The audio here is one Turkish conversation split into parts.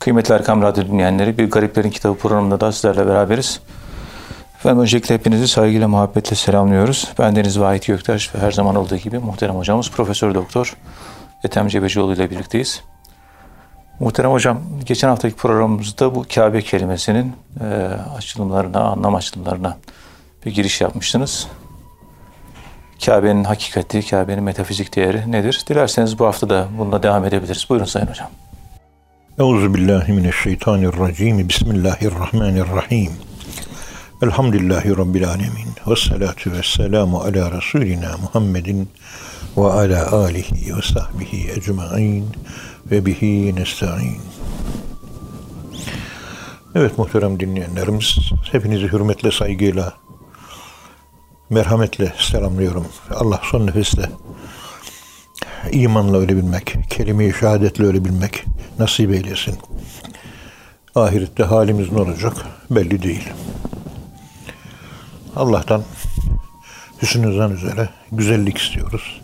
Kıymetli Erkam Radyo dinleyenleri, Bir Gariplerin Kitabı programında da sizlerle beraberiz. Efendim öncelikle hepinizi saygıyla, muhabbetle selamlıyoruz. Ben Deniz Vahit Göktaş ve her zaman olduğu gibi muhterem hocamız Profesör Doktor Ethem Cebecioğlu ile birlikteyiz. Muhterem hocam, geçen haftaki programımızda bu Kabe kelimesinin e, açılımlarına, anlam açılımlarına bir giriş yapmıştınız. Kabe'nin hakikati, Kabe'nin metafizik değeri nedir? Dilerseniz bu hafta da bununla devam edebiliriz. Buyurun Sayın Hocam. Euzu billahi mineşşeytanirracim. Bismillahirrahmanirrahim. Elhamdülillahi rabbil alamin. Ves salatu vesselamu ala rasulina Muhammedin ve ala alihi ve sahbihi ecmaîn ve bihi nestaîn. Evet muhterem dinleyenlerimiz, hepinizi hürmetle, saygıyla, merhametle selamlıyorum. Allah son nefeste imanla ölebilmek, kelime-i şehadetle ölebilmek nasip eylesin. Ahirette halimiz ne olacak belli değil. Allah'tan hüsnü zan üzere güzellik istiyoruz.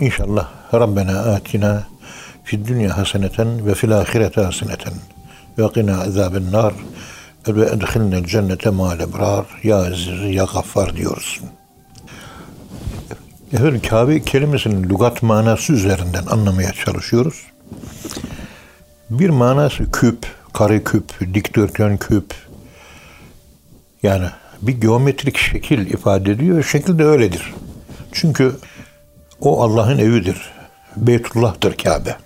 İnşallah Rabbena atina fid dünya haseneten ve fil ahirete haseneten ve qina azaben nar ve edhilnel cennete ma'al ebrar ya aziz ya gaffar diyoruz. Efendim Kabe kelimesinin lügat manası üzerinden anlamaya çalışıyoruz. Bir manası küp, kare küp, dikdörtgen küp. Yani bir geometrik şekil ifade ediyor. Şekil de öyledir. Çünkü o Allah'ın evidir. Beytullah'tır Kabe.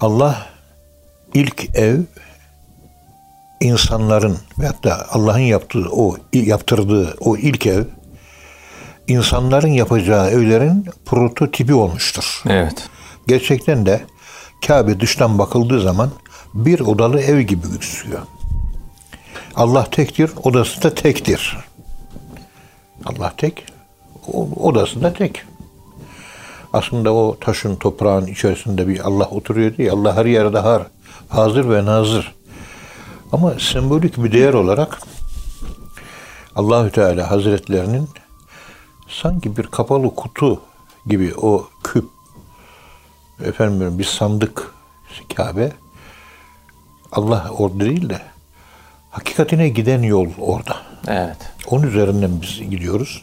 Allah ilk ev insanların veyahut da Allah'ın yaptığı o yaptırdığı o ilk ev insanların yapacağı evlerin prototipi olmuştur. Evet. Gerçekten de Kabe dıştan bakıldığı zaman bir odalı ev gibi gözüküyor. Allah tektir, odası da tektir. Allah tek, odası da tek. Aslında o taşın, toprağın içerisinde bir Allah oturuyor diye Allah her yerde har, hazır ve nazır. Ama sembolik bir değer olarak Allahü Teala Hazretlerinin sanki bir kapalı kutu gibi o küp efendim bir sandık Kabe Allah orada değil de hakikatine giden yol orada. Evet. Onun üzerinden biz gidiyoruz.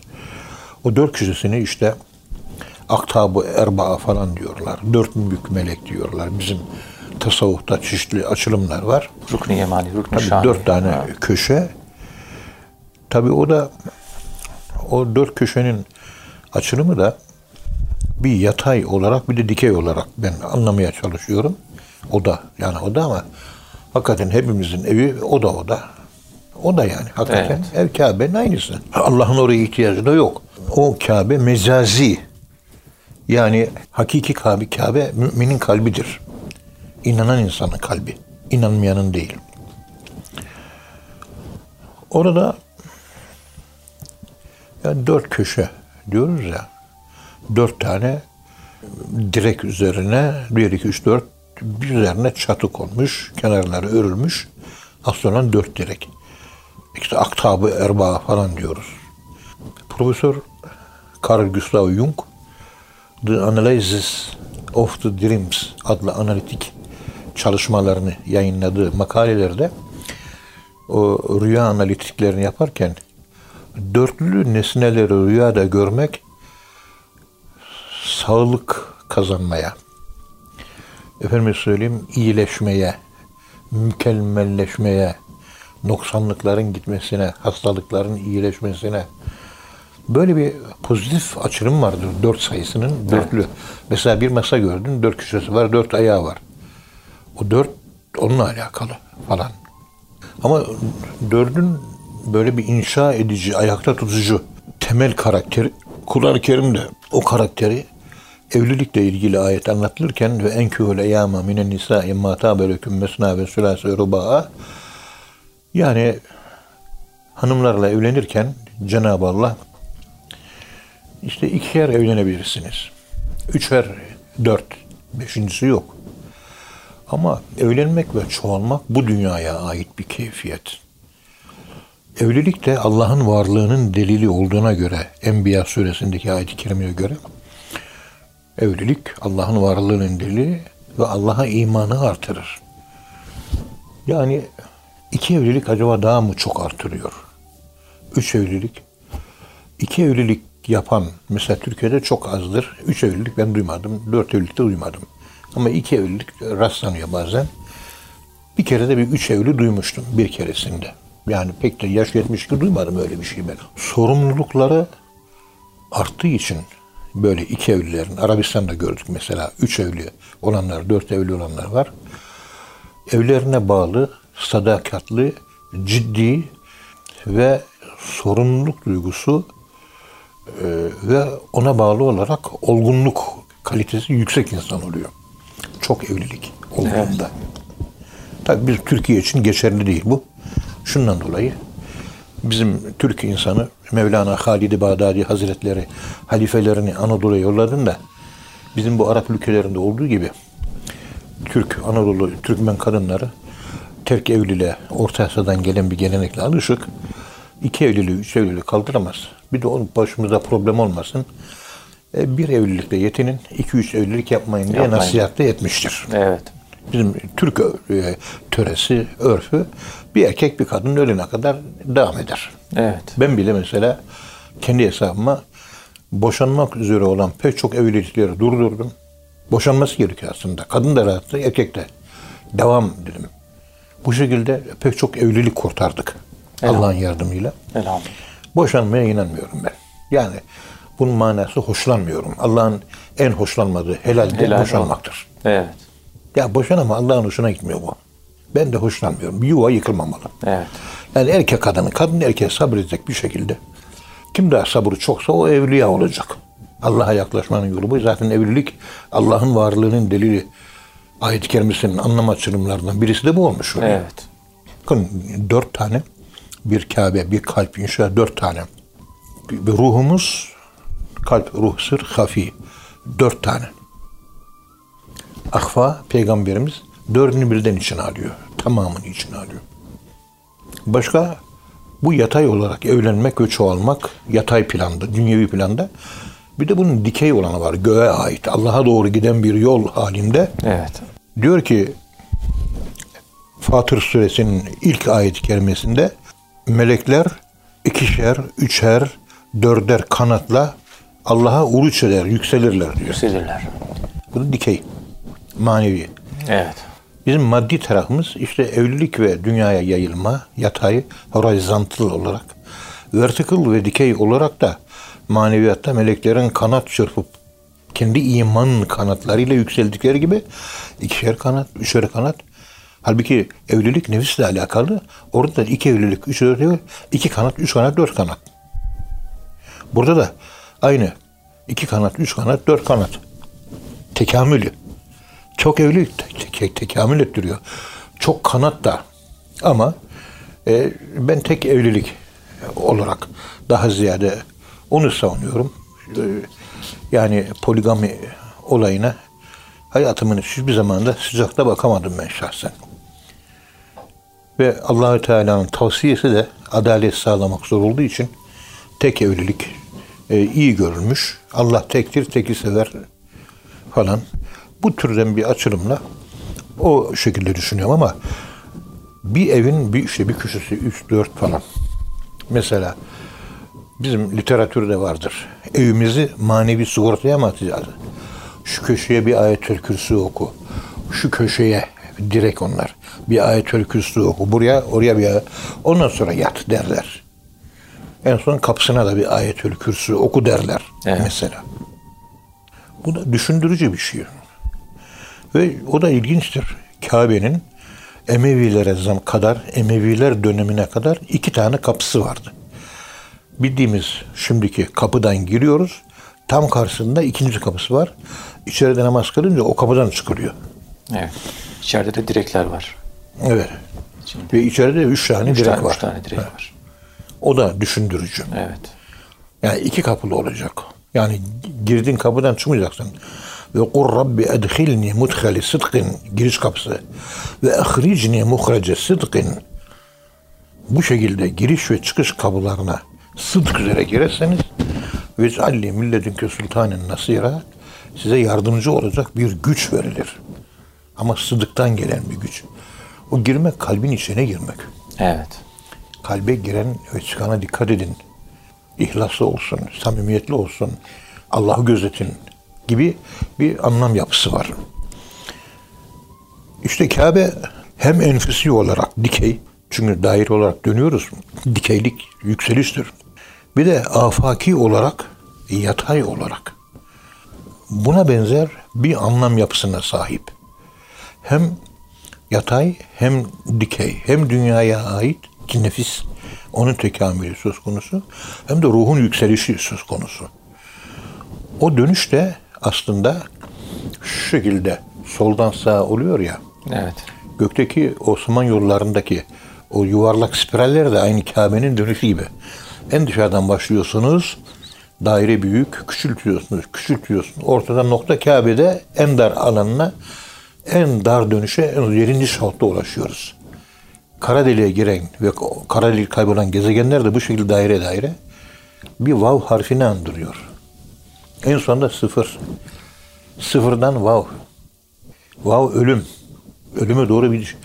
O dört köşesini işte aktabı erbaa falan diyorlar. Dört büyük melek diyorlar. Bizim tasavvufta çeşitli açılımlar var. Rukni Yemani, Rukni Şami. dört tane Ha. köşe. Tabii o da o dört köşenin açılımı da bir yatay olarak bir de dikey olarak ben anlamaya çalışıyorum. O da yani o da ama hakikaten hepimizin evi o da o da. O da yani hakikaten ev Kabe'nin aynısı. Allah'ın oraya ihtiyacı da yok. O Kabe mecazi. Yani hakiki Kabe, Kabe müminin kalbidir. İnanan insanın kalbi. inanmayanın değil. Orada yani dört köşe diyoruz ya. Dört tane direk üzerine bir iki üç dört üzerine çatı konmuş. Kenarları örülmüş. Sonra dört direk. İşte aktabı erbaa falan diyoruz. Profesör Carl Gustav Jung The Analysis of the Dreams adlı analitik çalışmalarını yayınladığı makalelerde o rüya analitiklerini yaparken dörtlü nesneleri rüyada görmek sağlık kazanmaya, efendim söyleyeyim iyileşmeye, mükemmelleşmeye, noksanlıkların gitmesine, hastalıkların iyileşmesine böyle bir pozitif açılım vardır dört sayısının dörtlü. Mesela bir masa gördün, dört köşesi var, dört ayağı var. O dört onunla alakalı falan. Ama dördün böyle bir inşa edici, ayakta tutucu temel karakteri Kur'an-ı Kerim'de o karakteri evlilikle ilgili ayet anlatılırken ve enkûhul eyyâme minen nisâ imma tâbeleküm mesnâ ve sülâse ve rubâ'a yani hanımlarla evlenirken Cenab-ı Allah işte ikiyer evlenebilirsiniz. Üçer, dört, beşincisi yok. Ama evlenmek ve çoğalmak bu dünyaya ait bir keyfiyet. Evlilik de Allah'ın varlığının delili olduğuna göre, Enbiya suresindeki ayet-i kerimeye göre evlilik Allah'ın varlığının delili ve Allah'a imanı artırır. Yani iki evlilik acaba daha mı çok artırıyor? Üç evlilik. İki evlilik yapan mesela Türkiye'de çok azdır. Üç evlilik ben duymadım. Dört evlilik de duymadım. Ama iki evlilik rastlanıyor bazen. Bir kere de bir üç evli duymuştum bir keresinde. Yani pek de yaş yetmiş ki duymadım öyle bir şey ben. Sorumlulukları arttığı için böyle iki evlilerin Arabistan'da gördük mesela üç evli olanlar, dört evli olanlar var. Evlerine bağlı, sadakatli, ciddi ve sorumluluk duygusu e, ve ona bağlı olarak olgunluk kalitesi yüksek insan oluyor. Çok evlilik olduğunda. Tabii biz Türkiye için geçerli değil bu. Şundan dolayı bizim Türk insanı Mevlana Halid-i Bağdadi Hazretleri halifelerini Anadolu'ya yolladığında bizim bu Arap ülkelerinde olduğu gibi Türk, Anadolu, Türkmen kadınları terk evliliğe Orta Asya'dan gelen bir gelenekle alışık. iki evliliği, üç evliliği kaldıramaz. Bir de onun başımıza problem olmasın. E, bir evlilikle yetinin, iki üç evlilik yapmayın diye Yapmayın. nasihat de etmiştir. Evet. Bizim Türk e, töresi, örfü bir erkek bir kadın ölene kadar devam eder. Evet. Ben bile mesela kendi hesabıma boşanmak üzere olan pek çok evlilikleri durdurdum. Boşanması gerekiyor aslında. Kadın da rahattı, erkek de. Devam dedim. Bu şekilde pek çok evlilik kurtardık. Allah'ın yardımıyla. Elhamdülillah. Boşanmaya inanmıyorum ben. Yani bunun manası hoşlanmıyorum. Allah'ın en hoşlanmadığı helal, Helal boşanmaktır. Evet. Ya boşan ama Allah'ın hoşuna gitmiyor bu. Ben de hoşlanmıyorum. Bir yuva yıkılmamalı. Evet. Yani erkek kadını, kadın erkeğe sabredecek bir şekilde. Kim daha sabrı çoksa o evliya olacak. Allah'a yaklaşmanın yolu bu. Zaten evlilik Allah'ın varlığının delili. Ayet-i kerimesinin anlam açılımlarından birisi de bu olmuş. oluyor. Evet. Bakın dört tane bir Kabe, bir kalp inşa dört tane. Bir, bir ruhumuz, kalp, ruh, sır, hafi. Dört tane. Ahva, peygamberimiz dördünü birden içine alıyor. Tamamını içine alıyor. Başka bu yatay olarak evlenmek ve çoğalmak yatay planda, dünyevi planda. Bir de bunun dikey olanı var. Göğe ait. Allah'a doğru giden bir yol halinde. Evet. Diyor ki Fatır suresinin ilk ayet-i kerimesinde melekler ikişer, üçer, dörder kanatla Allah'a uruç eder, yükselirler diyor. Yükselirler. Bu da dikey, manevi. Evet. Bizim maddi tarafımız işte evlilik ve dünyaya yayılma, yatay, horizontal olarak, vertical ve dikey olarak da maneviyatta meleklerin kanat çırpıp kendi iman kanatlarıyla yükseldikleri gibi ikişer kanat, üçer kanat. Halbuki evlilik nefisle alakalı. Orada da iki evlilik, üç evlilik, iki kanat, üç kanat, dört kanat. Burada da aynı. iki kanat, üç kanat, dört kanat. Tekamülü. Çok evlilik te- te- tekamül ettiriyor. Çok kanat da. Ama e, ben tek evlilik olarak daha ziyade onu savunuyorum. E, yani poligami olayına hayatımın hiçbir zamanda sıcakta bakamadım ben şahsen. Ve Allahü Teala'nın tavsiyesi de adalet sağlamak zor olduğu için tek evlilik e, iyi görülmüş. Allah tektir, teki sever falan. Bu türden bir açılımla o şekilde düşünüyorum ama bir evin bir işte bir köşesi 3 4 falan. Mesela bizim literatürde vardır. Evimizi manevi sigortaya mı atacağız? Şu köşeye bir ayetül kürsü oku. Şu köşeye direkt onlar. Bir ayetül kürsü oku. Buraya oraya bir ayet- Ondan sonra yat derler. En son kapısına da bir ayetül kürsü oku derler Evet. mesela. Bu da düşündürücü bir şey. Ve o da ilginçtir. Kabe'nin Emevilere zam kadar, Emeviler dönemine kadar iki tane kapısı vardı. Bildiğimiz şimdiki kapıdan giriyoruz. Tam karşısında ikinci kapısı var. İçeride namaz kılınca o kapıdan çıkılıyor. Evet. İçeride de direkler var. Evet. Ve içeride üç tane Üç direk tane, var. üç tane direk var. O da düşündürücü. Evet. Yani iki kapılı olacak. Yani girdiğin kapıdan çıkmayacaksın. Ve kur Rabbi edhilni mudhali sıdkın giriş kapısı ve ahricni muhrece sıdkın bu şekilde giriş ve çıkış kapılarına sıdk üzere girerseniz ve cealli milledünke sultanen nasira size yardımcı olacak bir güç verilir. Ama sıdıktan gelen bir güç. O girmek kalbin içine girmek. Evet. Kalbe giren ve çıkana dikkat edin. İhlaslı olsun, samimiyetli olsun, Allah'ı gözetin gibi bir anlam yapısı var. İşte Kabe hem enfüsi olarak dikey, çünkü daire olarak dönüyoruz, dikeylik yükseliştir. Bir de afaki olarak, yatay olarak. Buna benzer bir anlam yapısına sahip. Hem yatay hem dikey, hem dünyaya ait nefis onun tekamülü söz konusu, hem de ruhun yükselişi söz konusu. O dönüş de aslında şu şekilde soldan sağa oluyor ya, Evet. gökteki Osman yollarındaki o yuvarlak spiraller de aynı Kabe'nin dönüşü gibi. En dışarıdan başlıyorsunuz, daire büyük, küçültüyorsunuz, küçültüyorsunuz. Ortada nokta Kabe'de en dar alanına, en dar dönüşe, en 7. şahotta ulaşıyoruz. Kara deliğe giren ve kara delik kaybolan gezegenler de bu şekilde daire daire bir vav harfini andırıyor. En sonunda sıfır. Sıfırdan vav. Vav ölüm. Ölüme doğru bir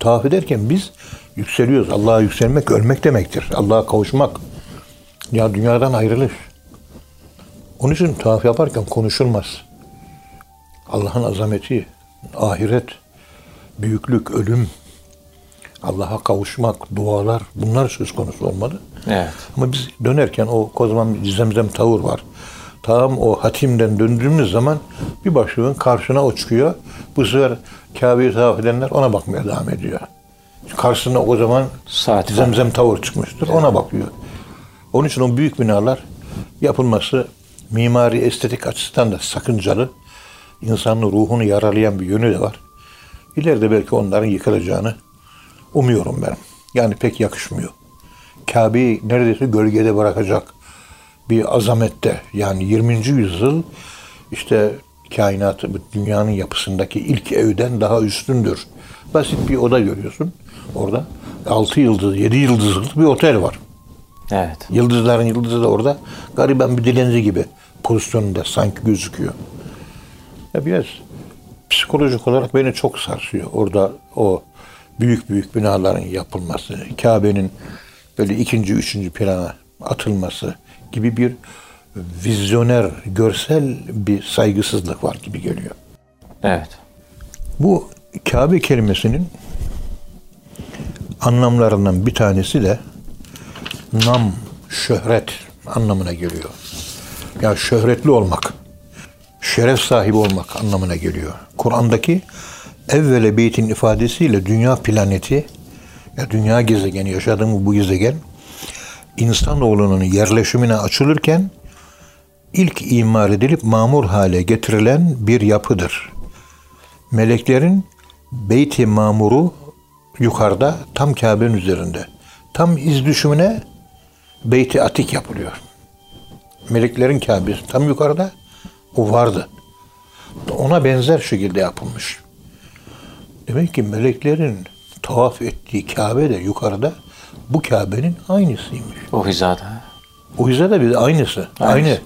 tavaf ederken biz yükseliyoruz. Allah'a yükselmek ölmek demektir. Allah'a kavuşmak. Ya dünyadan ayrılış. Onun için tavaf yaparken konuşulmaz. Allah'ın azameti, ahiret, büyüklük, ölüm, Allah'a kavuşmak, dualar bunlar söz konusu olmalı. Evet. Ama biz dönerken o kocaman zemzem tavır var. Tam o hatimden döndüğümüz zaman bir başlığın karşına o çıkıyor. Bu sefer Kabe'yi tavaf edenler ona bakmaya devam ediyor. Karşısına o zaman Saat zemzem tavır çıkmıştır. Ona bakıyor. Onun için o büyük binalar yapılması mimari estetik açısından da sakıncalı. İnsanın ruhunu yaralayan bir yönü de var. İleride belki onların yıkılacağını umuyorum ben. Yani pek yakışmıyor. Kabe'yi neredeyse gölgede bırakacak bir azamette yani 20. yüzyıl işte kainatı, dünyanın yapısındaki ilk evden daha üstündür. Basit bir oda görüyorsun. Orada 6 yıldız, 7 yıldızlı bir otel var. Evet. Yıldızların yıldızı da orada gariban bir dilenci gibi pozisyonunda sanki gözüküyor. Ya biraz psikolojik olarak beni çok sarsıyor. Orada o büyük büyük binaların yapılması, Kabe'nin böyle ikinci, üçüncü plana atılması gibi bir vizyoner, görsel bir saygısızlık var gibi geliyor. Evet. Bu Kabe kelimesinin anlamlarından bir tanesi de nam, şöhret anlamına geliyor. Ya şöhretli olmak, şeref sahibi olmak anlamına geliyor. Kur'an'daki evvele beytin ifadesiyle dünya planeti, ya dünya gezegeni, yaşadığımız bu gezegen, insanoğlunun yerleşimine açılırken ilk imar edilip mamur hale getirilen bir yapıdır. Meleklerin Beyt-i Mamur'u yukarıda tam Kabe'nin üzerinde. Tam iz düşümüne Beyt-i Atik yapılıyor. Meleklerin Kabe'si tam yukarıda o vardı. Ona benzer şekilde yapılmış. Demek ki meleklerin tavaf ettiği Kabe de yukarıda bu Kabe'nin aynısıymış. O hizada. O hizada bir de aynısı. Aynısı. Aynı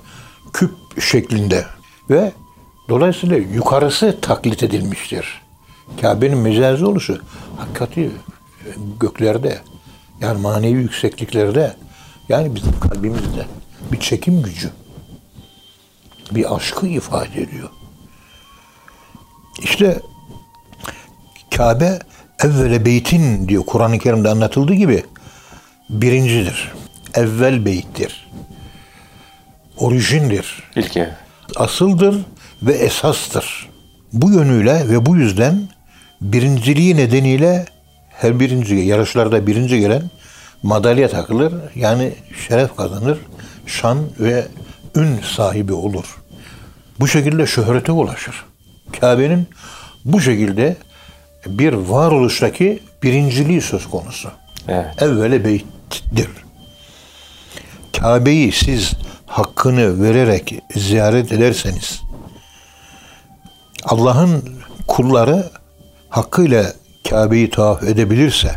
küp şeklinde. Ve dolayısıyla yukarısı taklit edilmiştir. Kabe'nin mecazi oluşu hakikati göklerde yani manevi yüksekliklerde yani bizim kalbimizde bir çekim gücü bir aşkı ifade ediyor. İşte Kabe evvele beytin diyor Kur'an-ı Kerim'de anlatıldığı gibi birincidir. Evvel beyttir. Orijindir. İlk ev. Asıldır ve esastır. Bu yönüyle ve bu yüzden birinciliği nedeniyle her birinci yarışlarda birinci gelen madalya takılır. Yani şeref kazanır, şan ve ün sahibi olur. Bu şekilde şöhrete ulaşır. Kabe'nin bu şekilde bir varoluştaki birinciliği söz konusu. Evet. Evvele beyttir. Kabe'yi siz hakkını vererek ziyaret ederseniz Allah'ın kulları hakkıyla Kabe'yi tavaf edebilirse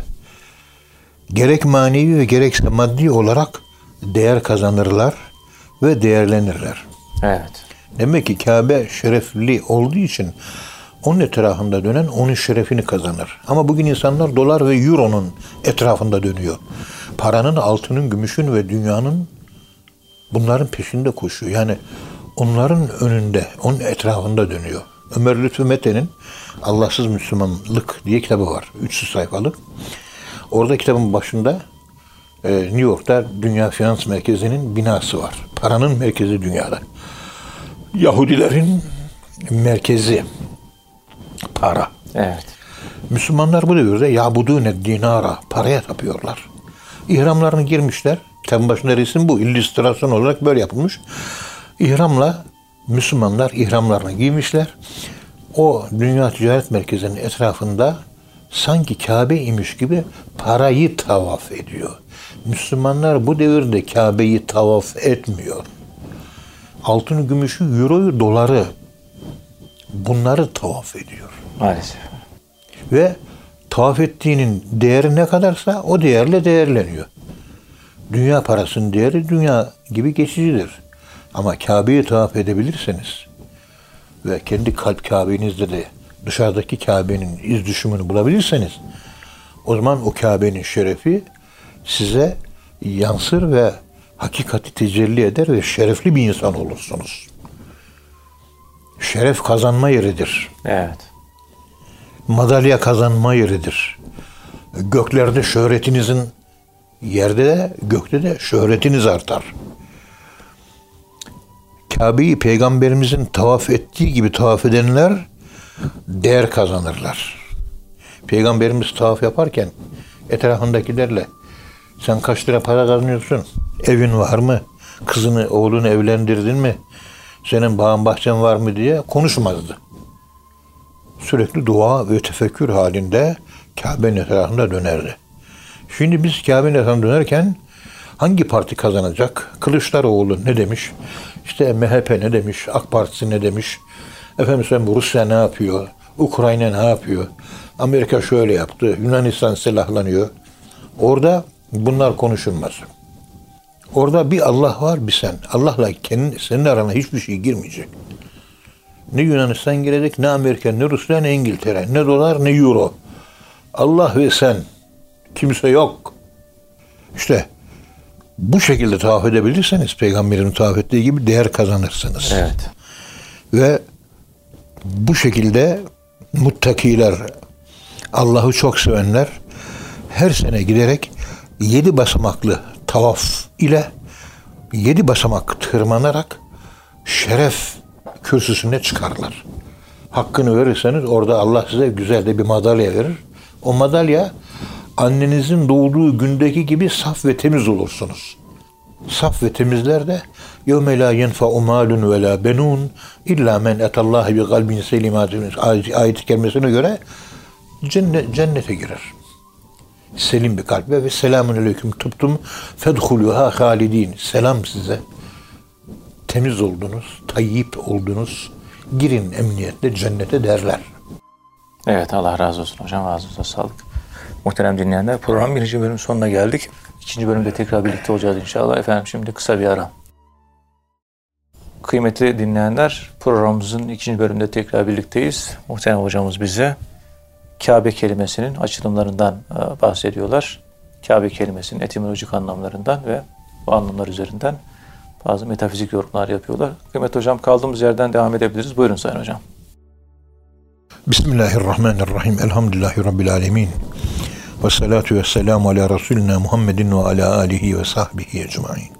gerek manevi ve gerekse maddi olarak değer kazanırlar ve değerlenirler. Evet. Demek ki Kabe şerefli olduğu için onun etrafında dönen onun şerefini kazanır. Ama bugün insanlar dolar ve euronun etrafında dönüyor. Paranın, altının, gümüşün ve dünyanın bunların peşinde koşuyor. Yani onların önünde, onun etrafında dönüyor. Ömer Lütfü Mete'nin Allahsız Müslümanlık diye kitabı var. 300 sayfalık. Orada kitabın başında e, New York'ta Dünya Finans Merkezi'nin binası var. Paranın merkezi dünyada. Yahudilerin merkezi para. Evet. Müslümanlar bu devirde yabudune dinara paraya tapıyorlar. İhramlarını girmişler. Kitabın başında resim bu. illüstrasyon olarak böyle yapılmış. İhramla Müslümanlar ihramlarını giymişler. O Dünya Ticaret Merkezi'nin etrafında sanki Kabe imiş gibi parayı tavaf ediyor. Müslümanlar bu devirde Kabe'yi tavaf etmiyor. Altını, gümüşü, euroyu, doları bunları tavaf ediyor. Maalesef. Ve tavaf ettiğinin değeri ne kadarsa o değerle değerleniyor. Dünya parasının değeri dünya gibi geçicidir. Ama Kabe'yi tavaf edebilirseniz ve kendi kalp Kabe'nizde de dışarıdaki Kabe'nin iz düşümünü bulabilirseniz o zaman o Kabe'nin şerefi size yansır ve hakikati tecelli eder ve şerefli bir insan olursunuz. Şeref kazanma yeridir. Evet. Madalya kazanma yeridir. Göklerde şöhretinizin yerde de gökte de şöhretiniz artar. Kabe'yi peygamberimizin tavaf ettiği gibi tavaf edenler değer kazanırlar. Peygamberimiz tavaf yaparken etrafındakilerle sen kaç lira para kazanıyorsun? Evin var mı? Kızını, oğlunu evlendirdin mi? Senin bağın bahçen var mı diye konuşmazdı. Sürekli dua ve tefekkür halinde Kabe'nin etrafında dönerdi. Şimdi biz Kabe'nin etrafında dönerken hangi parti kazanacak? Kılıçdaroğlu ne demiş? İşte MHP ne demiş? AK Partisi ne demiş? Efendim sen Rusya ne yapıyor? Ukrayna ne yapıyor? Amerika şöyle yaptı. Yunanistan silahlanıyor. Orada bunlar konuşulmaz. Orada bir Allah var bir sen. Allah'la senin arana hiçbir şey girmeyecek. Ne Yunanistan girecek, ne Amerika, ne Rusya, ne İngiltere, ne dolar, ne euro. Allah ve sen. Kimse yok. İşte bu şekilde tavaf edebilirseniz peygamberin tavaf ettiği gibi değer kazanırsınız. Evet. Ve bu şekilde muttakiler, Allah'ı çok sevenler her sene giderek yedi basamaklı tavaf ile yedi basamak tırmanarak şeref kürsüsüne çıkarlar. Hakkını verirseniz orada Allah size güzel de bir madalya verir. O madalya annenizin doğduğu gündeki gibi saf ve temiz olursunuz. Saf ve temizler de يَوْمَ لَا يَنْفَعُ مَالٌ وَلَا بَنُونَ اِلَّا مَنْ اَتَ اللّٰهِ بِقَلْبٍ سَلِيمٍ ayet-i kerimesine göre cennet, cennete girer. Selim bir kalbe ve selamun aleyküm tuttum fedhuluha halidin. Selam size. Temiz oldunuz, tayyip oldunuz. Girin emniyetle cennete derler. Evet Allah razı olsun hocam. Ağzınıza sağlık. Muhterem dinleyenler program birinci bölüm sonuna geldik. İkinci bölümde tekrar birlikte olacağız inşallah. Efendim şimdi kısa bir ara. Kıymetli dinleyenler programımızın ikinci bölümünde tekrar birlikteyiz. Muhterem hocamız bize Kabe kelimesinin açılımlarından e, bahsediyorlar. Kabe kelimesinin etimolojik anlamlarından ve bu anlamlar üzerinden bazı metafizik yorumlar yapıyorlar. Kıymetli hocam kaldığımız yerden devam edebiliriz. Buyurun Sayın Hocam. Bismillahirrahmanirrahim. Elhamdülillahi Rabbil alemin. Ve salatu ve selamu ala Resulina Muhammedin ve ala alihi ve sahbihi ecmain.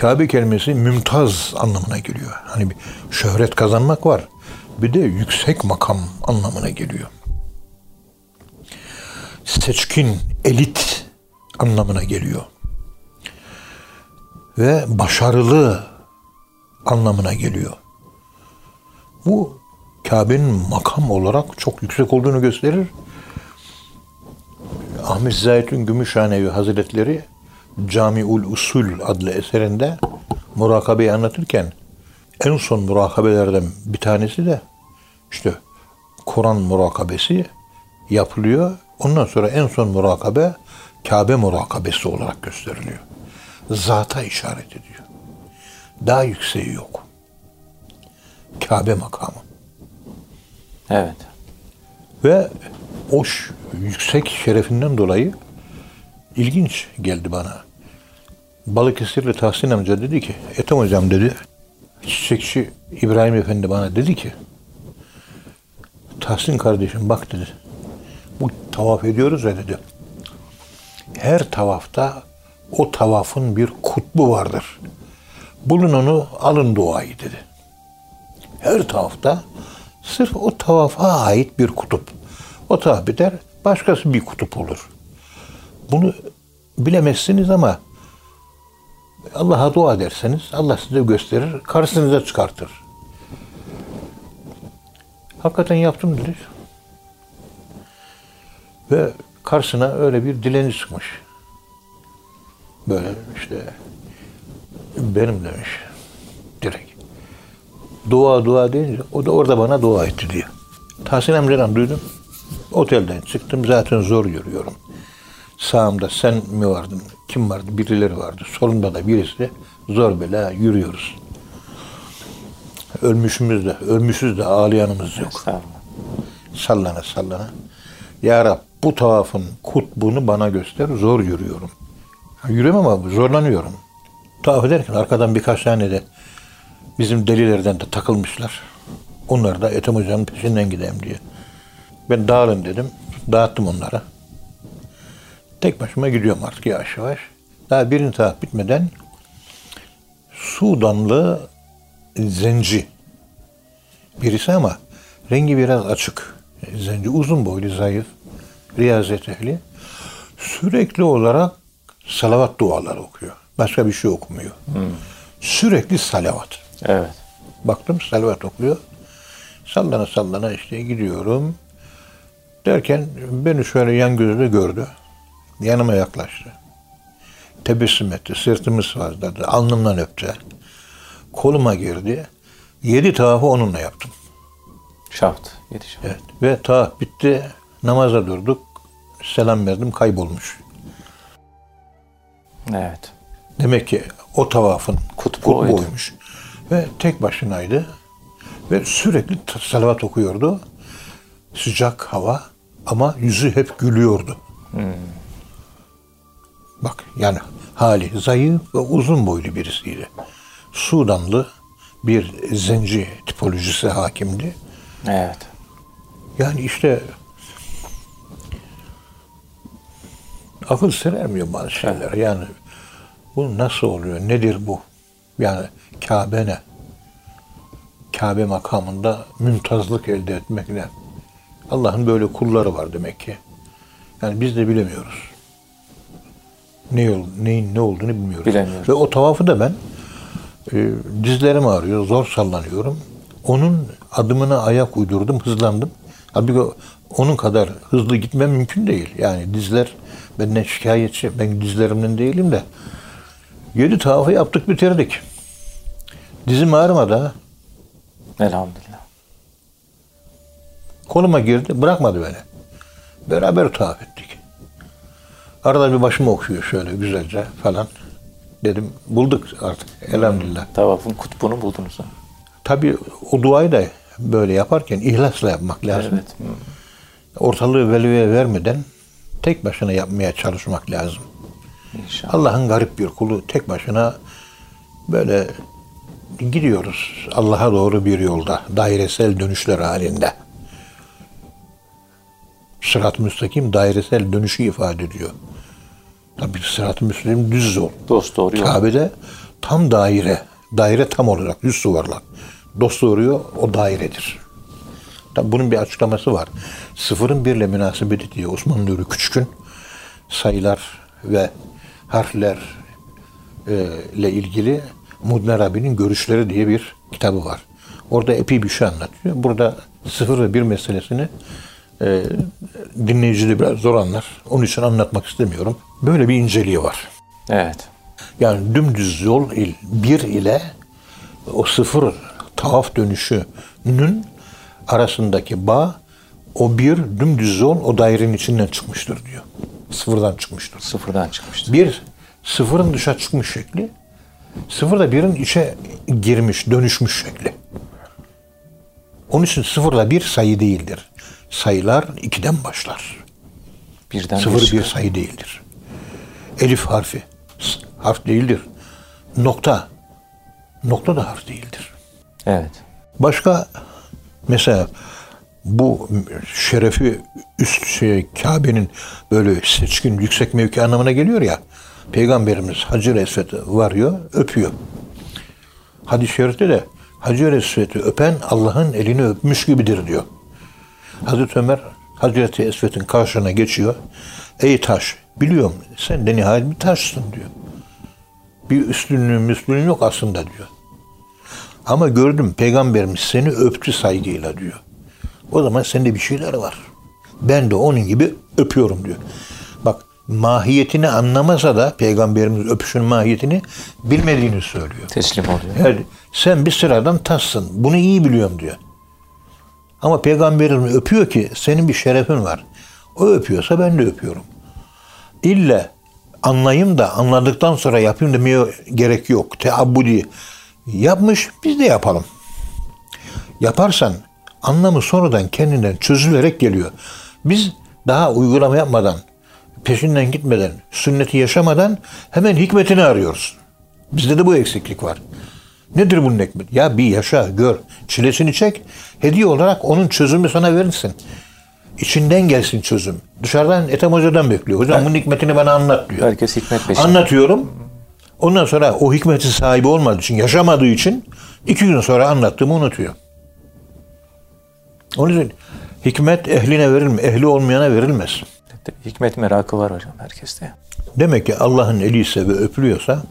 Kabe kelimesi mümtaz anlamına geliyor. Hani bir şöhret kazanmak var. Bir de yüksek makam anlamına geliyor. Seçkin, elit anlamına geliyor. Ve başarılı anlamına geliyor. Bu Kabe'nin makam olarak çok yüksek olduğunu gösterir. Ahmet Zahit'in Gümüşhanevi Hazretleri Camiul Usul adlı eserinde murakabeyi anlatırken en son murakabelerden bir tanesi de işte Kur'an murakabesi yapılıyor. Ondan sonra en son murakabe Kabe murakabesi olarak gösteriliyor. Zata işaret ediyor. Daha yükseği yok. Kabe makamı. Evet. Ve o yüksek şerefinden dolayı ilginç geldi bana. Balıkesirli Tahsin amca dedi ki, Ethem hocam dedi, çiçekçi İbrahim Efendi bana dedi ki, Tahsin kardeşim bak dedi, bu tavaf ediyoruz ya dedi. Her tavafta o tavafın bir kutbu vardır. Bulun onu, alın duayı dedi. Her tavafta sırf o tavafa ait bir kutup. O tavaf biter, başkası bir kutup olur. Bunu bilemezsiniz ama Allah'a dua ederseniz Allah size gösterir, karşınıza çıkartır. Hakikaten yaptım dedi. Ve karşısına öyle bir dilenci çıkmış. Böyle işte benim demiş direkt. Dua dua deyince o da orada bana dua etti diyor. Tahsin amcadan duydum. Otelden çıktım zaten zor yürüyorum. Sağımda sen mi vardın? Kim vardı? Birileri vardı. Solumda da birisi. Zor bela yürüyoruz. Ölmüşümüz de, ölmüşüz de ağlayanımız yok. Sallana sallana. Ya Rab bu tavafın kutbunu bana göster. Zor yürüyorum. Ha, Yürüyemem ama zorlanıyorum. Tavaf ederken arkadan birkaç tane de bizim delilerden de takılmışlar. Onlar da Ethem Hoca'nın peşinden gideyim diye. Ben dağılın dedim. Dağıttım onlara. Tek başıma gidiyorum artık yavaş yavaş. Daha birinci tavaf bitmeden Sudanlı zenci birisi ama rengi biraz açık. Zenci uzun boylu, zayıf, riyazet ehli. Sürekli olarak salavat duaları okuyor. Başka bir şey okumuyor. Sürekli salavat. Evet. Baktım salavat okuyor. Sallana sallana işte gidiyorum. Derken beni şöyle yan gözle gördü. Yanıma yaklaştı. Tebessüm etti. Sırtımı sıvazladı. Alnımdan öptü. Koluma girdi. Yedi tavafı onunla yaptım. Şaft. Yetiş. Evet. Ve tavaf bitti. Namaza durduk. Selam verdim. Kaybolmuş. Evet. Demek ki o tavafın Kutbu kutbu oymuş. Ve tek başınaydı. Ve sürekli salavat okuyordu. Sıcak hava ama yüzü hep gülüyordu. Bak yani hali zayıf ve uzun boylu birisiydi. Sudanlı bir zenci tipolojisi hakimdi. Evet. Yani işte akıl seremiyor bazı şeyler. Yani bu nasıl oluyor? Nedir bu? Yani Kabe ne? Kabe makamında mümtazlık elde etmek ne? Allah'ın böyle kulları var demek ki. Yani biz de bilemiyoruz. Ne yol, neyin ne olduğunu bilmiyoruz. Bilemiyoruz. Ve o tavafı da ben e, dizlerim ağrıyor, zor sallanıyorum. Onun adımına ayak uydurdum, hızlandım. Halbuki o- onun kadar hızlı gitmem mümkün değil. Yani dizler benden şikayetçi. Ben dizlerimden değilim de. Yedi tavafı yaptık, bitirdik. Dizim ağrımadı ha. Elhamdülillah. Koluma girdi, bırakmadı beni. Beraber tavaf ettik. Arada bir başımı okuyor şöyle güzelce falan. Dedim bulduk artık elhamdülillah. Tavafın kutbunu buldunuz. Tabii o duayı da böyle yaparken ihlasla yapmak lazım. Evet. Ortalığı velveye vermeden tek başına yapmaya çalışmak lazım. İnşallah. Allah'ın garip bir kulu tek başına böyle gidiyoruz Allah'a doğru bir yolda dairesel dönüşler halinde. Sırat-ı müstakim dairesel dönüşü ifade ediyor. Tabii sırat-ı müstakim düz yol. Dost doğru yol. Kabe'de tam daire. Daire tam olarak yüz yuvarlak. Dost doğruyor o dairedir. Tabi bunun bir açıklaması var. Sıfırın birle münasebeti diye Osman Nuri Küçük'ün sayılar ve harfler e, ile ilgili Mudner abinin görüşleri diye bir kitabı var. Orada epey bir şey anlatıyor. Burada sıfır ve bir meselesini e, dinleyici de biraz zor anlar. Onun için anlatmak istemiyorum. Böyle bir inceliği var. Evet. Yani dümdüz yol il, bir ile o sıfır tavaf dönüşünün arasındaki bağ o bir dümdüz yol o dairenin içinden çıkmıştır diyor. Sıfırdan çıkmıştır. Sıfırdan çıkmıştı. Bir sıfırın dışa çıkmış şekli, sıfır da birin içe girmiş, dönüşmüş şekli. Onun için sıfırla bir sayı değildir. Sayılar ikiden başlar. Birden Sıfır bir bir sayı değildir. Elif harfi harf değildir. Nokta nokta da harf değildir. Evet. Başka mesela bu şerefi üst şey Kabe'nin böyle seçkin yüksek mevki anlamına geliyor ya. Peygamberimiz Hacer Esved'e varıyor, öpüyor. Hadis-i şerifte de Hacer Esved'i öpen Allah'ın elini öpmüş gibidir diyor. Hazreti Ömer Hazreti Esved'in karşına geçiyor. Ey taş, biliyorum sen de nihayet bir taşsın diyor. Bir üstünlüğün müslüğün yok aslında diyor. Ama gördüm peygamberimiz seni öptü saygıyla diyor. O zaman sende bir şeyler var. Ben de onun gibi öpüyorum diyor. Bak mahiyetini anlamasa da peygamberimiz öpüşün mahiyetini bilmediğini söylüyor. Teslim oluyor. Yani sen bir sıradan tassın. Bunu iyi biliyorum diyor. Ama peygamberimiz öpüyor ki senin bir şerefin var. O öpüyorsa ben de öpüyorum. İlle anlayayım da anladıktan sonra yapayım demeye gerek yok. Teabbudi yapmış biz de yapalım. Yaparsan anlamı sonradan kendinden çözülerek geliyor. Biz daha uygulama yapmadan, peşinden gitmeden, sünneti yaşamadan hemen hikmetini arıyoruz. Bizde de bu eksiklik var. Nedir bunun hikmeti? Ya bir yaşa, gör, çilesini çek, hediye olarak onun çözümü sana verirsin. İçinden gelsin çözüm. Dışarıdan Ethem Hoca'dan bekliyor. Hocam bunun hikmetini bana anlat diyor. Herkes hikmet peşinde. Anlatıyorum. Ondan sonra o hikmeti sahibi olmadığı için, yaşamadığı için iki gün sonra anlattığımı unutuyor. Onun için hikmet ehline verilmez, ehli olmayana verilmez. Hikmet merakı var hocam herkeste. Demek ki Allah'ın eli ise ve öpülüyorsa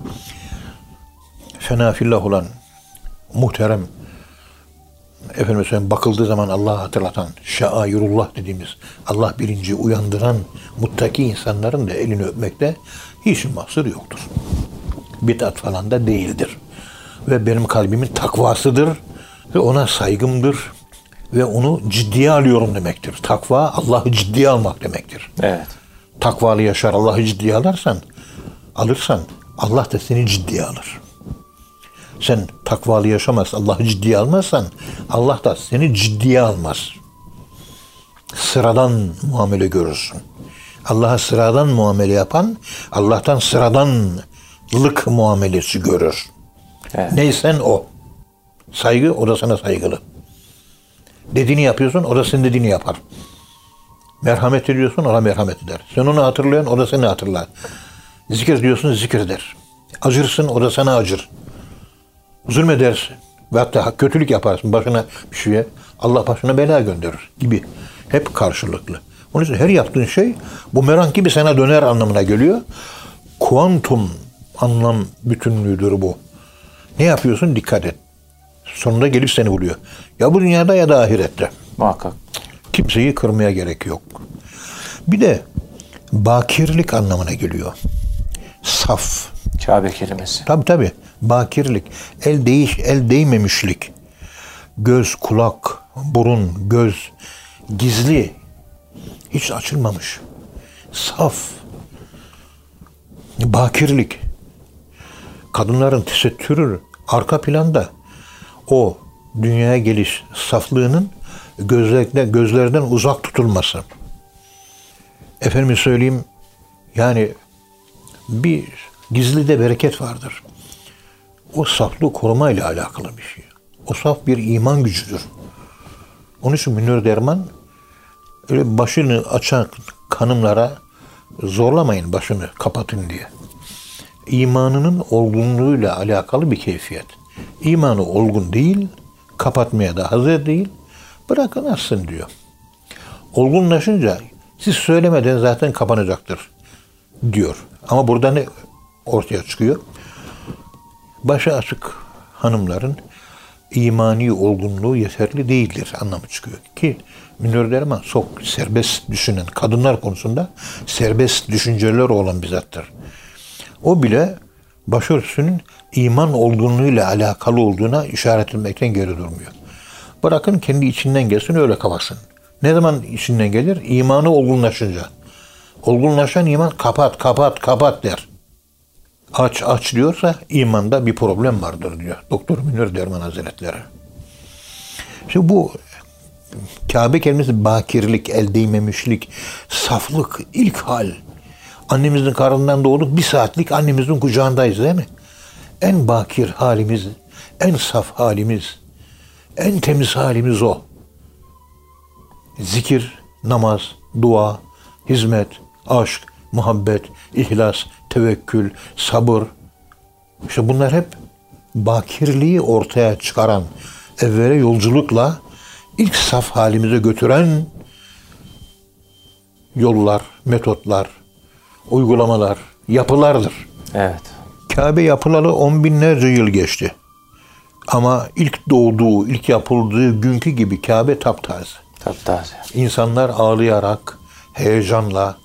fena fillah olan muhterem efendim söyleyeyim bakıldığı zaman Allah'ı hatırlatan şairullah dediğimiz Allah bilinci uyandıran muttaki insanların da elini öpmekte hiç mahsur yoktur. Bid'at falan da değildir. Ve benim kalbimin takvasıdır ve ona saygımdır ve onu ciddiye alıyorum demektir. Takva Allah'ı ciddiye almak demektir Evet. takvalı yaşar Allah'ı ciddiye alarsan, alırsan Allah da seni ciddiye alır. Sen takvalı yaşamaz, Allah'ı ciddiye almazsan Allah da seni ciddiye almaz. Sıradan muamele görürsün. Allah'a sıradan muamele yapan Allah'tan sıradanlık muamelesi görür. Evet. Neysen o. Saygı o da sana saygılı. Dediğini yapıyorsun o da senin dediğini yapar. Merhamet ediyorsun ona merhamet eder. Sen onu hatırlıyorsun o da seni hatırlar. Zikir diyorsun zikir eder. Acırsın o da sana acır. Zulmedersin. Ve hatta kötülük yaparsın başına bir şeye. Allah başına bela gönderir gibi. Hep karşılıklı. Onun için her yaptığın şey bu merak gibi sana döner anlamına geliyor. Kuantum anlam bütünlüğüdür bu. Ne yapıyorsun? Dikkat et. Sonunda gelip seni buluyor. Ya bu dünyada ya da ahirette. Muhakkak. Kimseyi kırmaya gerek yok. Bir de bakirlik anlamına geliyor. Saf. Kabe kelimesi. Tabi tabi. Bakirlik. El değiş, el değmemişlik. Göz, kulak, burun, göz. Gizli. Hiç açılmamış. Saf. Bakirlik. Kadınların tesettürü arka planda o dünyaya geliş saflığının gözlerden, gözlerden uzak tutulması. Efendim söyleyeyim yani bir gizli de bereket vardır. O saflığı korumayla alakalı bir şey. O saf bir iman gücüdür. Onun için Münir Derman öyle başını açan kanımlara zorlamayın başını kapatın diye. İmanının olgunluğuyla alakalı bir keyfiyet. İmanı olgun değil, kapatmaya da hazır değil, bırakın açsın diyor. Olgunlaşınca siz söylemeden zaten kapanacaktır diyor. Ama burada ne ortaya çıkıyor? Başı açık hanımların imani olgunluğu yeterli değildir anlamı çıkıyor. Ki Münir Derman çok serbest düşünen kadınlar konusunda serbest düşünceler olan bir zattır. O bile başörtüsünün iman olgunluğuyla alakalı olduğuna işaret etmekten geri durmuyor. Bırakın kendi içinden gelsin öyle kapatsın. Ne zaman içinden gelir? İmanı olgunlaşınca. Olgunlaşan iman kapat, kapat, kapat der. Aç, aç diyorsa imanda bir problem vardır diyor. Doktor Münir Derman Hazretleri. Şimdi bu Kabe kelimesi bakirlik, el değmemişlik, saflık, ilk hal. Annemizin karnından doğduk, bir saatlik annemizin kucağındayız değil mi? En bakir halimiz, en saf halimiz, en temiz halimiz o. Zikir, namaz, dua, hizmet, aşk, muhabbet, ihlas, tevekkül, sabır. İşte bunlar hep bakirliği ortaya çıkaran, evvele yolculukla ilk saf halimize götüren yollar, metotlar, uygulamalar, yapılardır. Evet. Kabe yapılalı on binlerce yıl geçti. Ama ilk doğduğu, ilk yapıldığı günkü gibi Kabe taptaze. Taptaze. İnsanlar ağlayarak, heyecanla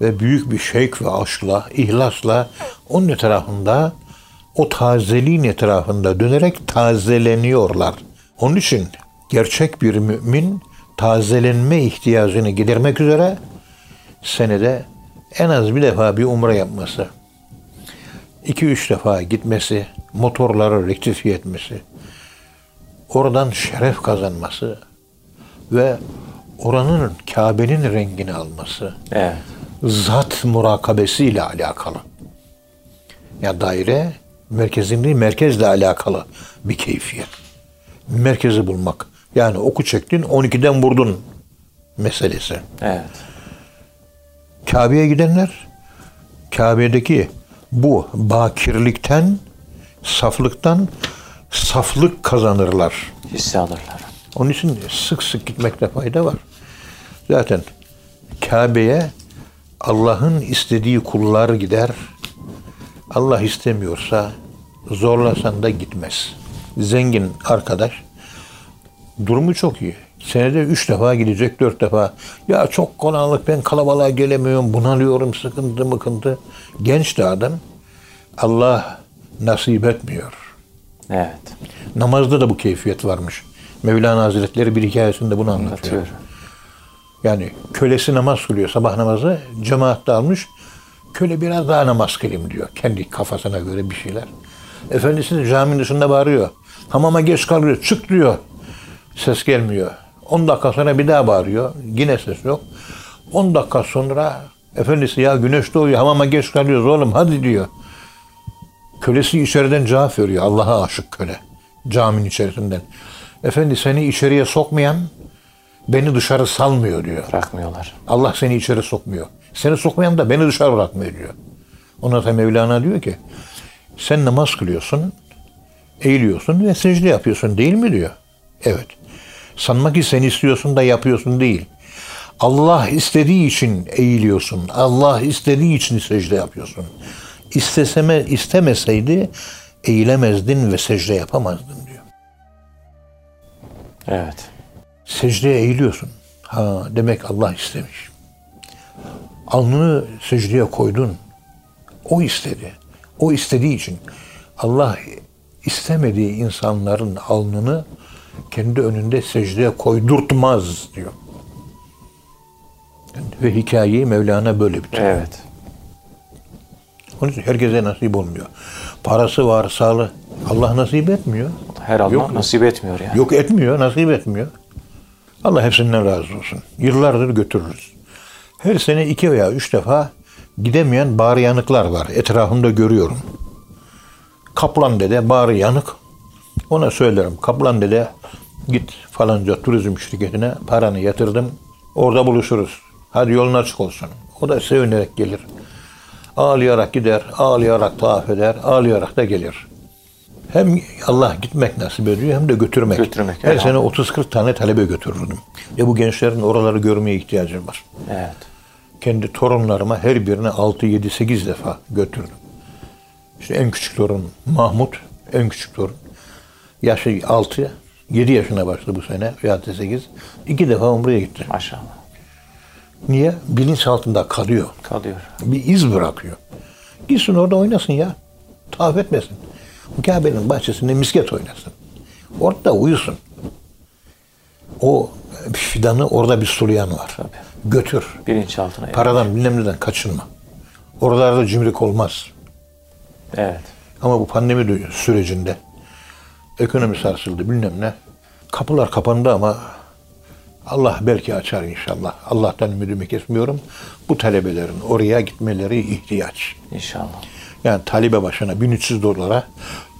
ve büyük bir şevk ve aşkla, ihlasla onun etrafında, o tazeliğin etrafında dönerek tazeleniyorlar. Onun için gerçek bir mümin tazelenme ihtiyacını gidermek üzere senede en az bir defa bir umre yapması, iki üç defa gitmesi, motorları rektifiye etmesi, oradan şeref kazanması ve oranın Kabe'nin rengini alması, Evet. zat murakabesiyle alakalı. Ya daire merkezin değil, merkezle alakalı bir keyfiyet. Merkezi bulmak. Yani oku çektin, 12'den vurdun meselesi. Evet. Kabe'ye gidenler Kabe'deki bu bakirlikten, saflıktan saflık kazanırlar. Hisse alırlar. Onun için sık sık gitmekte fayda var. Zaten Kabe'ye Allah'ın istediği kullar gider. Allah istemiyorsa zorlasan da gitmez. Zengin arkadaş durumu çok iyi. Senede üç defa gidecek, dört defa. Ya çok kolaylık ben kalabalığa gelemiyorum, bunalıyorum, sıkıntı mıkıntı. Genç de adam. Allah nasip etmiyor. Evet. Namazda da bu keyfiyet varmış. Mevlana Hazretleri bir hikayesinde bunu anlatıyor. Anlatıyor. Yani kölesi namaz kılıyor sabah namazı. Cemaatte almış. Köle biraz daha namaz kılayım diyor. Kendi kafasına göre bir şeyler. Efendisi de caminin dışında bağırıyor. Hamama geç kalıyor. Çık diyor. Ses gelmiyor. 10 dakika sonra bir daha bağırıyor. Yine ses yok. 10 dakika sonra efendisi ya güneş doğuyor hamama geç kalıyoruz oğlum hadi diyor. Kölesi içeriden cevap veriyor. Allah'a aşık köle. Caminin içerisinden. Efendi seni içeriye sokmayan beni dışarı salmıyor diyor. Bırakmıyorlar. Allah seni içeri sokmuyor. Seni sokmayan da beni dışarı bırakmıyor diyor. Ona da Mevlana diyor ki sen namaz kılıyorsun, eğiliyorsun ve secde yapıyorsun değil mi diyor. Evet. Sanma ki sen istiyorsun da yapıyorsun değil. Allah istediği için eğiliyorsun. Allah istediği için secde yapıyorsun. İsteseme, istemeseydi eğilemezdin ve secde yapamazdın diyor. Evet. secdeye eğiliyorsun. Ha demek Allah istemiş. Alnını secdeye koydun. O istedi. O istediği için. Allah istemediği insanların alnını kendi önünde secdeye koydurtmaz diyor. Ve hikayeyi Mevlana böyle bitiriyor. Evet. Onun için herkese nasip olmuyor. Parası var, sağlığı. Allah nasip etmiyor. Her Allah Yok nasip etmiyor yani. Yok etmiyor, nasip etmiyor. Allah hepsinden razı olsun. Yıllardır götürürüz. Her sene iki veya üç defa gidemeyen bağrı yanıklar var. Etrafımda görüyorum. Kaplan dede bağrı yanık. Ona söylerim. Kaplan dede git falanca turizm şirketine paranı yatırdım. Orada buluşuruz. Hadi yolun açık olsun. O da sevinerek gelir. Ağlayarak gider, ağlayarak tavaf eder, ağlayarak da gelir. Hem Allah gitmek nasip ediyor hem de götürmek. Götürmek, Her sene elhamdülillah. 30-40 tane talebe götürürdüm. Ve bu gençlerin oraları görmeye ihtiyacı var. Evet. Kendi torunlarıma her birine 6, 7, 8 defa götürdüm. İşte en küçük torun Mahmut, en küçük torun. Yaşı 6, 7 yaşına başladı bu sene veya da 8. İki defa umreye gitti. Maşallah. Niye? Bilinç altında kalıyor. Kalıyor. Bir iz bırakıyor. Gitsin orada oynasın ya. Tavaf etmesin. Kabe'nin bahçesinde misket oynasın. Orada uyusun. O fidanı orada bir sulayan var. Tabii. Götür. Bilinçaltına. Paradan bilmem neden kaçınma. Oralarda cimrik olmaz. Evet. Ama bu pandemi sürecinde ekonomi sarsıldı bilmem ne. Kapılar kapandı ama Allah belki açar inşallah. Allah'tan ümidimi kesmiyorum. Bu talebelerin oraya gitmeleri ihtiyaç. İnşallah. Yani talebe başına 1300 dolara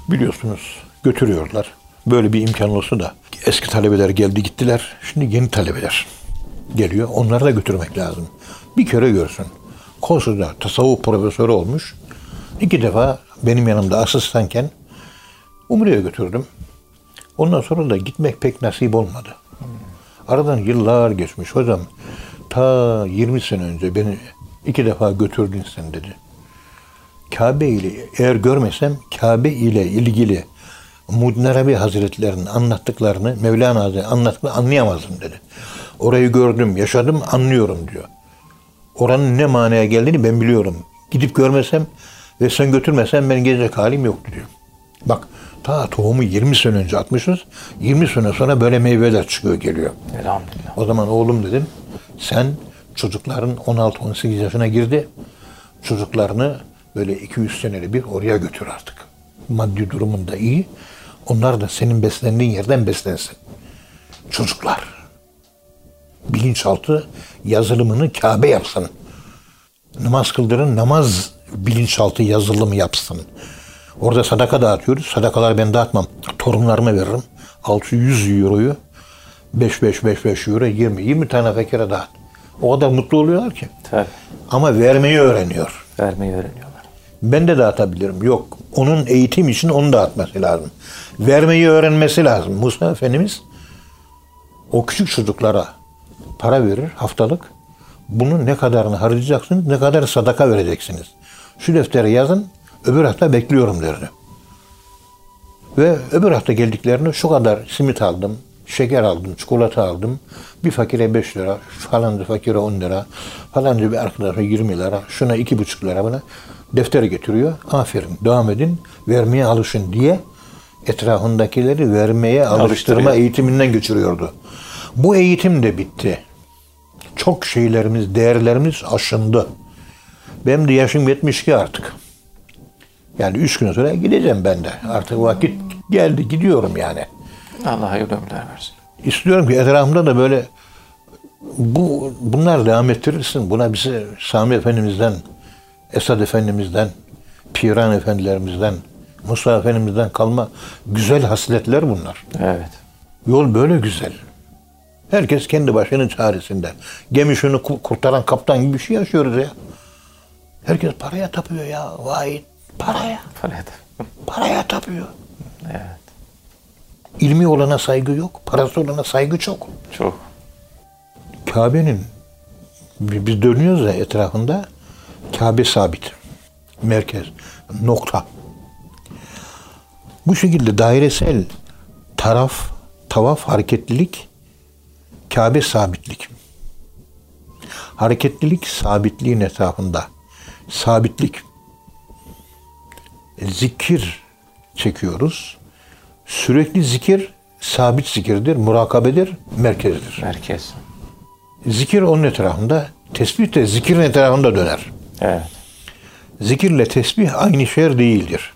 biliyorsunuz götürüyorlar. Böyle bir imkan olsa da eski talebeler geldi gittiler. Şimdi yeni talebeler geliyor. Onları da götürmek lazım. Bir kere görsün. Koskoca tasavvuf profesörü olmuş. İki defa benim yanımda asistanken Umre'ye götürdüm. Ondan sonra da gitmek pek nasip olmadı. Aradan yıllar geçmiş. Hocam ta 20 sene önce beni iki defa götürdün sen dedi. Kabe ile eğer görmesem Kabe ile ilgili Muhyiddin Arabi Hazretlerinin anlattıklarını Mevlana Hazretleri anlattıklarını anlayamazdım dedi. Orayı gördüm, yaşadım, anlıyorum diyor. Oranın ne manaya geldiğini ben biliyorum. Gidip görmesem ve sen götürmesen ben gelecek halim yoktu diyor. Bak ta tohumu 20 sene önce atmışız. 20 sene sonra böyle meyveler çıkıyor geliyor. Elhamdülillah. O zaman oğlum dedim sen çocukların 16-18 yaşına girdi. Çocuklarını böyle 200 seneli bir oraya götür artık. Maddi durumun da iyi. Onlar da senin beslendiğin yerden beslensin. Çocuklar. Bilinçaltı yazılımını Kabe yapsın. Namaz kıldırın, namaz bilinçaltı yazılımı yapsın. Orada sadaka dağıtıyoruz. Sadakalar ben dağıtmam. Torunlarıma veririm. 600 euroyu 5 5 5 5 euro 20 20 tane fakire dağıt. O kadar mutlu oluyorlar ki. Tabii. Ama vermeyi öğreniyor. Vermeyi öğreniyorlar. Ben de dağıtabilirim. Yok. Onun eğitim için onu dağıtması lazım. Vermeyi öğrenmesi lazım. Musa Efendimiz o küçük çocuklara para verir haftalık. Bunun ne kadarını harcayacaksınız, ne kadar sadaka vereceksiniz. Şu deftere yazın, öbür hafta bekliyorum derdi. Ve öbür hafta geldiklerinde şu kadar simit aldım, şeker aldım, çikolata aldım. Bir fakire 5 lira, falanca fakire 10 lira, falanca bir arkadaşa 20 lira, şuna 2,5 lira bana deftere getiriyor. Aferin, devam edin, vermeye alışın diye etrafındakileri vermeye alıştırma eğitiminden geçiriyordu. Bu eğitim de bitti. Çok şeylerimiz, değerlerimiz aşındı. Benim de yaşım 72 artık. Yani üç gün sonra gideceğim ben de. Artık vakit geldi, gidiyorum yani. Allah hayırlı ömürler versin. İstiyorum ki etrafımda da böyle bu bunlar devam ettirirsin. Buna bize Sami Efendimiz'den, Esad Efendimiz'den, Piran Efendilerimizden, Musa Efendimiz'den kalma güzel hasletler bunlar. Evet. Yol böyle güzel. Herkes kendi başının çaresinde. Gemi şunu ku- kurtaran kaptan gibi bir şey yaşıyoruz ya. Herkes paraya tapıyor ya. Vay paraya. Paraya da. Paraya tapıyor. Evet. İlmi olana saygı yok. Parası olana saygı çok. Çok. Kabe'nin bi- biz dönüyoruz ya etrafında Kabe sabit. Merkez. Nokta. Bu şekilde dairesel taraf, tavaf, hareketlilik, Kabe sabitlik. Hareketlilik sabitliğin etrafında. Sabitlik. Zikir çekiyoruz. Sürekli zikir sabit zikirdir, murakabedir, merkezdir. Merkez. Zikir onun etrafında, tesbih de zikirin etrafında döner. Evet. Zikirle tesbih aynı şey değildir.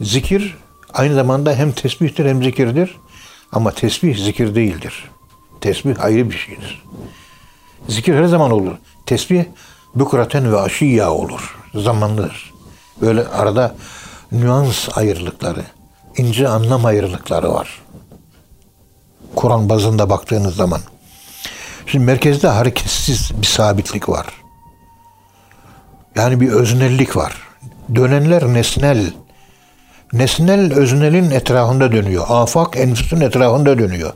Zikir aynı zamanda hem tesbihtir hem zikirdir. Ama tesbih zikir değildir. Tesbih ayrı bir şeydir. Zikir her zaman olur. Tesbih bükraten ve aşiyya olur. Zamanlıdır. Böyle arada nüans ayrılıkları, ince anlam ayrılıkları var. Kur'an bazında baktığınız zaman. Şimdi merkezde hareketsiz bir sabitlik var. Yani bir öznellik var. Dönenler nesnel. Nesnel öznelin etrafında dönüyor. Afak enfüsün etrafında dönüyor.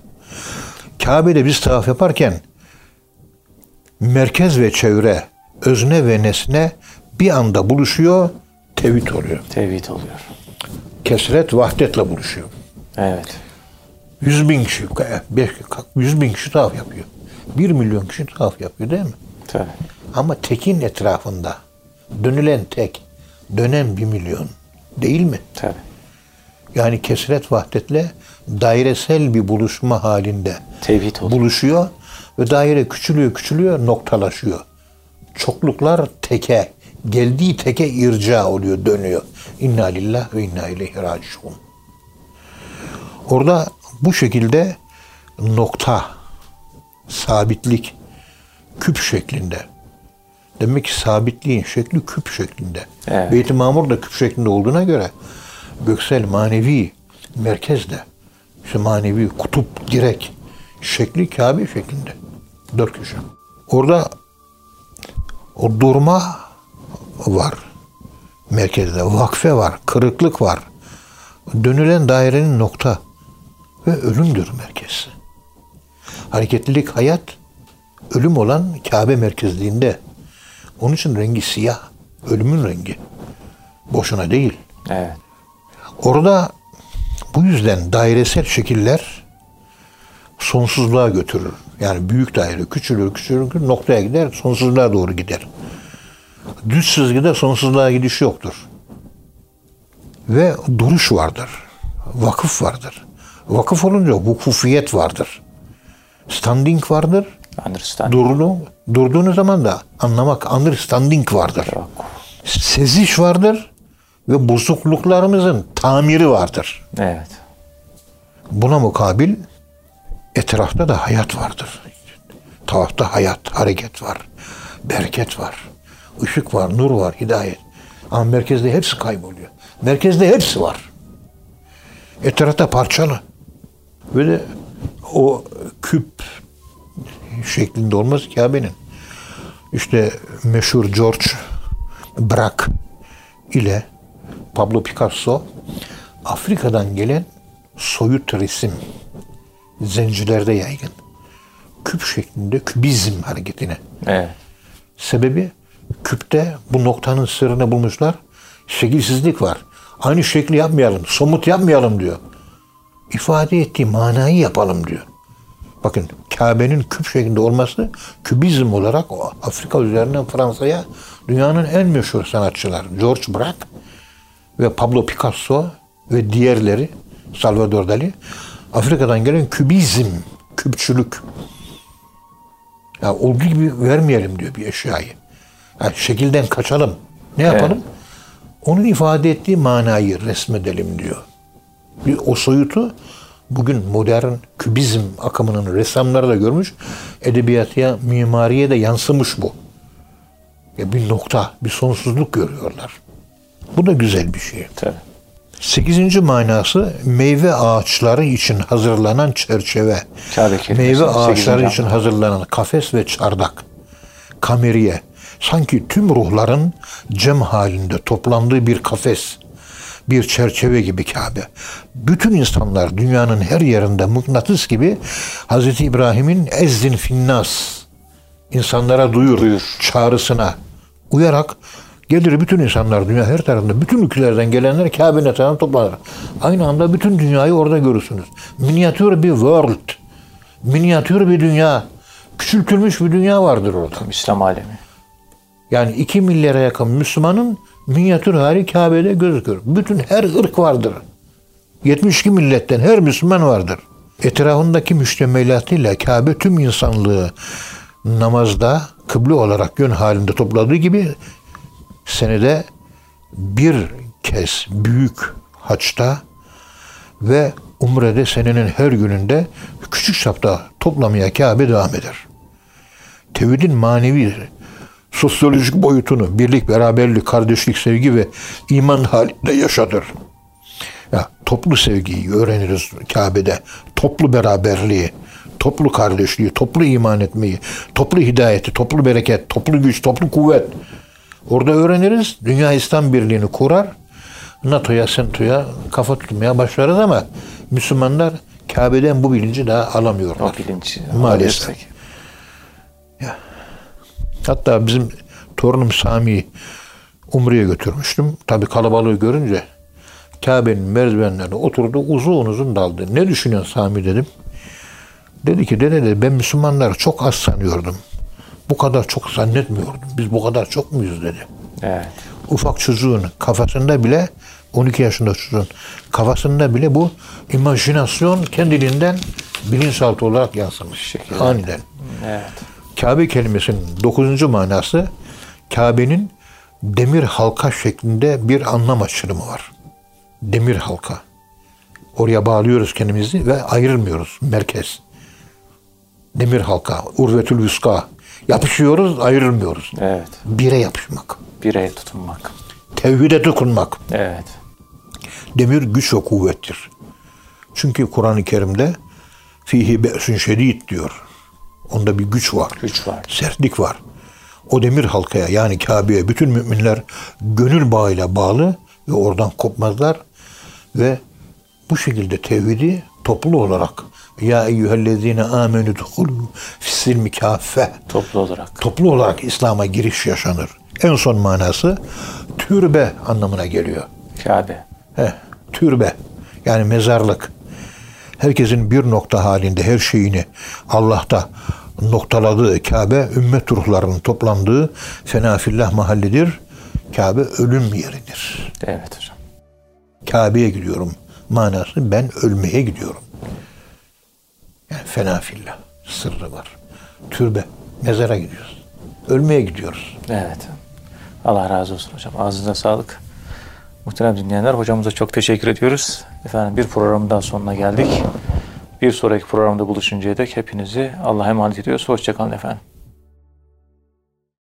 Kabe'de biz tavaf yaparken merkez ve çevre, özne ve nesne bir anda buluşuyor, tevhid oluyor. Tevhid oluyor. Kesret vahdetle buluşuyor. Evet. 100 bin kişi, 100 bin kişi tavaf yapıyor. 1 milyon kişi tavaf yapıyor değil mi? Tabii. Ama tekin etrafında dönülen tek, dönen bir milyon değil mi? Tabii. Yani kesret vahdetle dairesel bir buluşma halinde Tevhid oluyor. buluşuyor ve daire küçülüyor küçülüyor noktalaşıyor. Çokluklar teke, geldiği teke irca oluyor, dönüyor. İnna lillah ve inna ileyhi raciun. Orada bu şekilde nokta sabitlik küp şeklinde. Demek ki sabitliğin şekli küp şeklinde. Evet. Beyt-i Mamur da küp şeklinde olduğuna göre göksel manevi merkezde işte manevi kutup direk şekli Kabe şeklinde. Dört köşe. Orada o durma var. Merkezde vakfe var, kırıklık var. Dönülen dairenin nokta ve ölümdür merkez. Hareketlilik hayat, ölüm olan Kabe merkezliğinde. Onun için rengi siyah, ölümün rengi. Boşuna değil. Evet. Orada bu yüzden dairesel şekiller sonsuzluğa götürür. Yani büyük daire küçülür küçülür noktaya gider sonsuzluğa doğru gider. Düz çizgide sonsuzluğa gidiş yoktur. Ve duruş vardır. Vakıf vardır. Vakıf olunca vukufiyet vardır. Standing vardır. Durdu, durduğunuz zaman da anlamak, understanding vardır. Seziş vardır ve bozukluklarımızın tamiri vardır. Evet. Buna mukabil etrafta da hayat vardır. Tavafta hayat, hareket var, bereket var, ışık var, nur var, hidayet. Ama merkezde hepsi kayboluyor. Merkezde hepsi var. Etrafta parçalı. De o küp şeklinde olmaz Kabe'nin. İşte meşhur George Braque ile Pablo Picasso Afrika'dan gelen soyut resim zencilerde yaygın. Küp şeklinde kübizm hareketine. Evet. Sebebi küpte bu noktanın sırrını bulmuşlar. Şekilsizlik var. Aynı şekli yapmayalım, somut yapmayalım diyor. İfade ettiği manayı yapalım diyor. Bakın Kabe'nin küp şeklinde olması kübizm olarak Afrika üzerinden Fransa'ya dünyanın en meşhur sanatçılar George Braque ve Pablo Picasso ve diğerleri Salvador Dali Afrika'dan gelen kübizm, küpçülük. Ya olduğu gibi vermeyelim diyor bir eşyayı. Yani şekilden kaçalım. Ne yapalım? Onun ifade ettiği manayı resmedelim diyor. Bir o soyutu bugün modern kübizm akımının ressamları da görmüş. Edebiyata, mimariye de yansımış bu. Ya bir nokta, bir sonsuzluk görüyorlar. Bu da güzel bir şey. Tabii. Sekizinci manası meyve ağaçları için hazırlanan çerçeve. Meyve ağaçları için hazırlanan kafes ve çardak. Kameriye. Sanki tüm ruhların cem halinde toplandığı bir kafes. Bir çerçeve gibi Kabe. Bütün insanlar dünyanın her yerinde mıknatıs gibi Hz. İbrahim'in ezzin finnas insanlara duyur, Duyur. çağrısına uyarak gelir bütün insanlar dünya her tarafında bütün ülkelerden gelenler Kabe'nin etrafına toplanır. Aynı anda bütün dünyayı orada görürsünüz. Minyatür bir world. Minyatür bir dünya. Küçültülmüş bir dünya vardır orada. İslam alemi. Yani iki milyara yakın Müslümanın minyatür hali Kabe'de gözükür. Bütün her ırk vardır. 72 milletten her Müslüman vardır. Etrafındaki müştemilatıyla Kabe tüm insanlığı namazda kıble olarak yön halinde topladığı gibi senede bir kez büyük haçta ve umrede senenin her gününde küçük çapta toplamaya Kabe devam eder. Tevhidin manevi sosyolojik boyutunu birlik, beraberlik, kardeşlik, sevgi ve iman halinde yaşatır. Ya, toplu sevgiyi öğreniriz Kabe'de. Toplu beraberliği, toplu kardeşliği, toplu iman etmeyi, toplu hidayeti, toplu bereket, toplu güç, toplu kuvvet. Orada öğreniriz. Dünya İslam Birliği'ni kurar. NATO'ya, SENTO'ya kafa tutmaya başlarız ama Müslümanlar Kabe'den bu bilinci daha alamıyorlar. O bilinci. Maalesef. alabilirsek. Hatta bizim torunum Sami'yi Umre'ye götürmüştüm. Tabi kalabalığı görünce Kabe'nin merdivenlerine oturdu uzun uzun daldı. Ne düşünüyorsun Sami dedim. Dedi ki dede dedi, ben Müslümanları çok az sanıyordum. Bu kadar çok zannetmiyordum. Biz bu kadar çok muyuz dedi. Evet. Ufak çocuğun kafasında bile 12 yaşında çocuğun kafasında bile bu imajinasyon kendiliğinden bilinçaltı olarak yansımış. Şekilde. Aniden. Evet. Kabe kelimesinin dokuzuncu manası Kabe'nin demir halka şeklinde bir anlam açılımı var. Demir halka. Oraya bağlıyoruz kendimizi ve ayrılmıyoruz. Merkez. Demir halka, urvetül vüska. Yapışıyoruz, ayrılmıyoruz. Evet. Bire yapışmak. Bireye tutunmak. Tevhide dokunmak. Evet. Demir güç ve kuvvettir. Çünkü Kur'an-ı Kerim'de fihi be'sün şedid diyor. Onda bir güç var. Güç var. Sertlik var. O demir halkaya yani Kabe'ye bütün müminler gönül bağıyla bağlı ve oradan kopmazlar ve bu şekilde tevhidi toplu olarak ya eyyühellezine amenü duhulu fissilmi kaffe Toplu olarak. toplu olarak İslam'a giriş yaşanır. En son manası türbe anlamına geliyor. Kabe. Heh, türbe yani mezarlık. Herkesin bir nokta halinde her şeyini Allah'ta noktaladığı Kabe ümmet ruhlarının toplandığı fenafillah mahallidir. Kabe ölüm yeridir. Evet hocam. Kabe'ye gidiyorum manası ben ölmeye gidiyorum. Yani fenafillah sırrı var. Türbe, mezara gidiyoruz. Ölmeye gidiyoruz. Evet. Allah razı olsun hocam. Ağzınıza sağlık. Muhterem dinleyenler hocamıza çok teşekkür ediyoruz. Efendim bir programın daha sonuna geldik. Bir sonraki programda buluşuncaya dek hepinizi Allah'a emanet ediyoruz. Hoşçakalın efendim.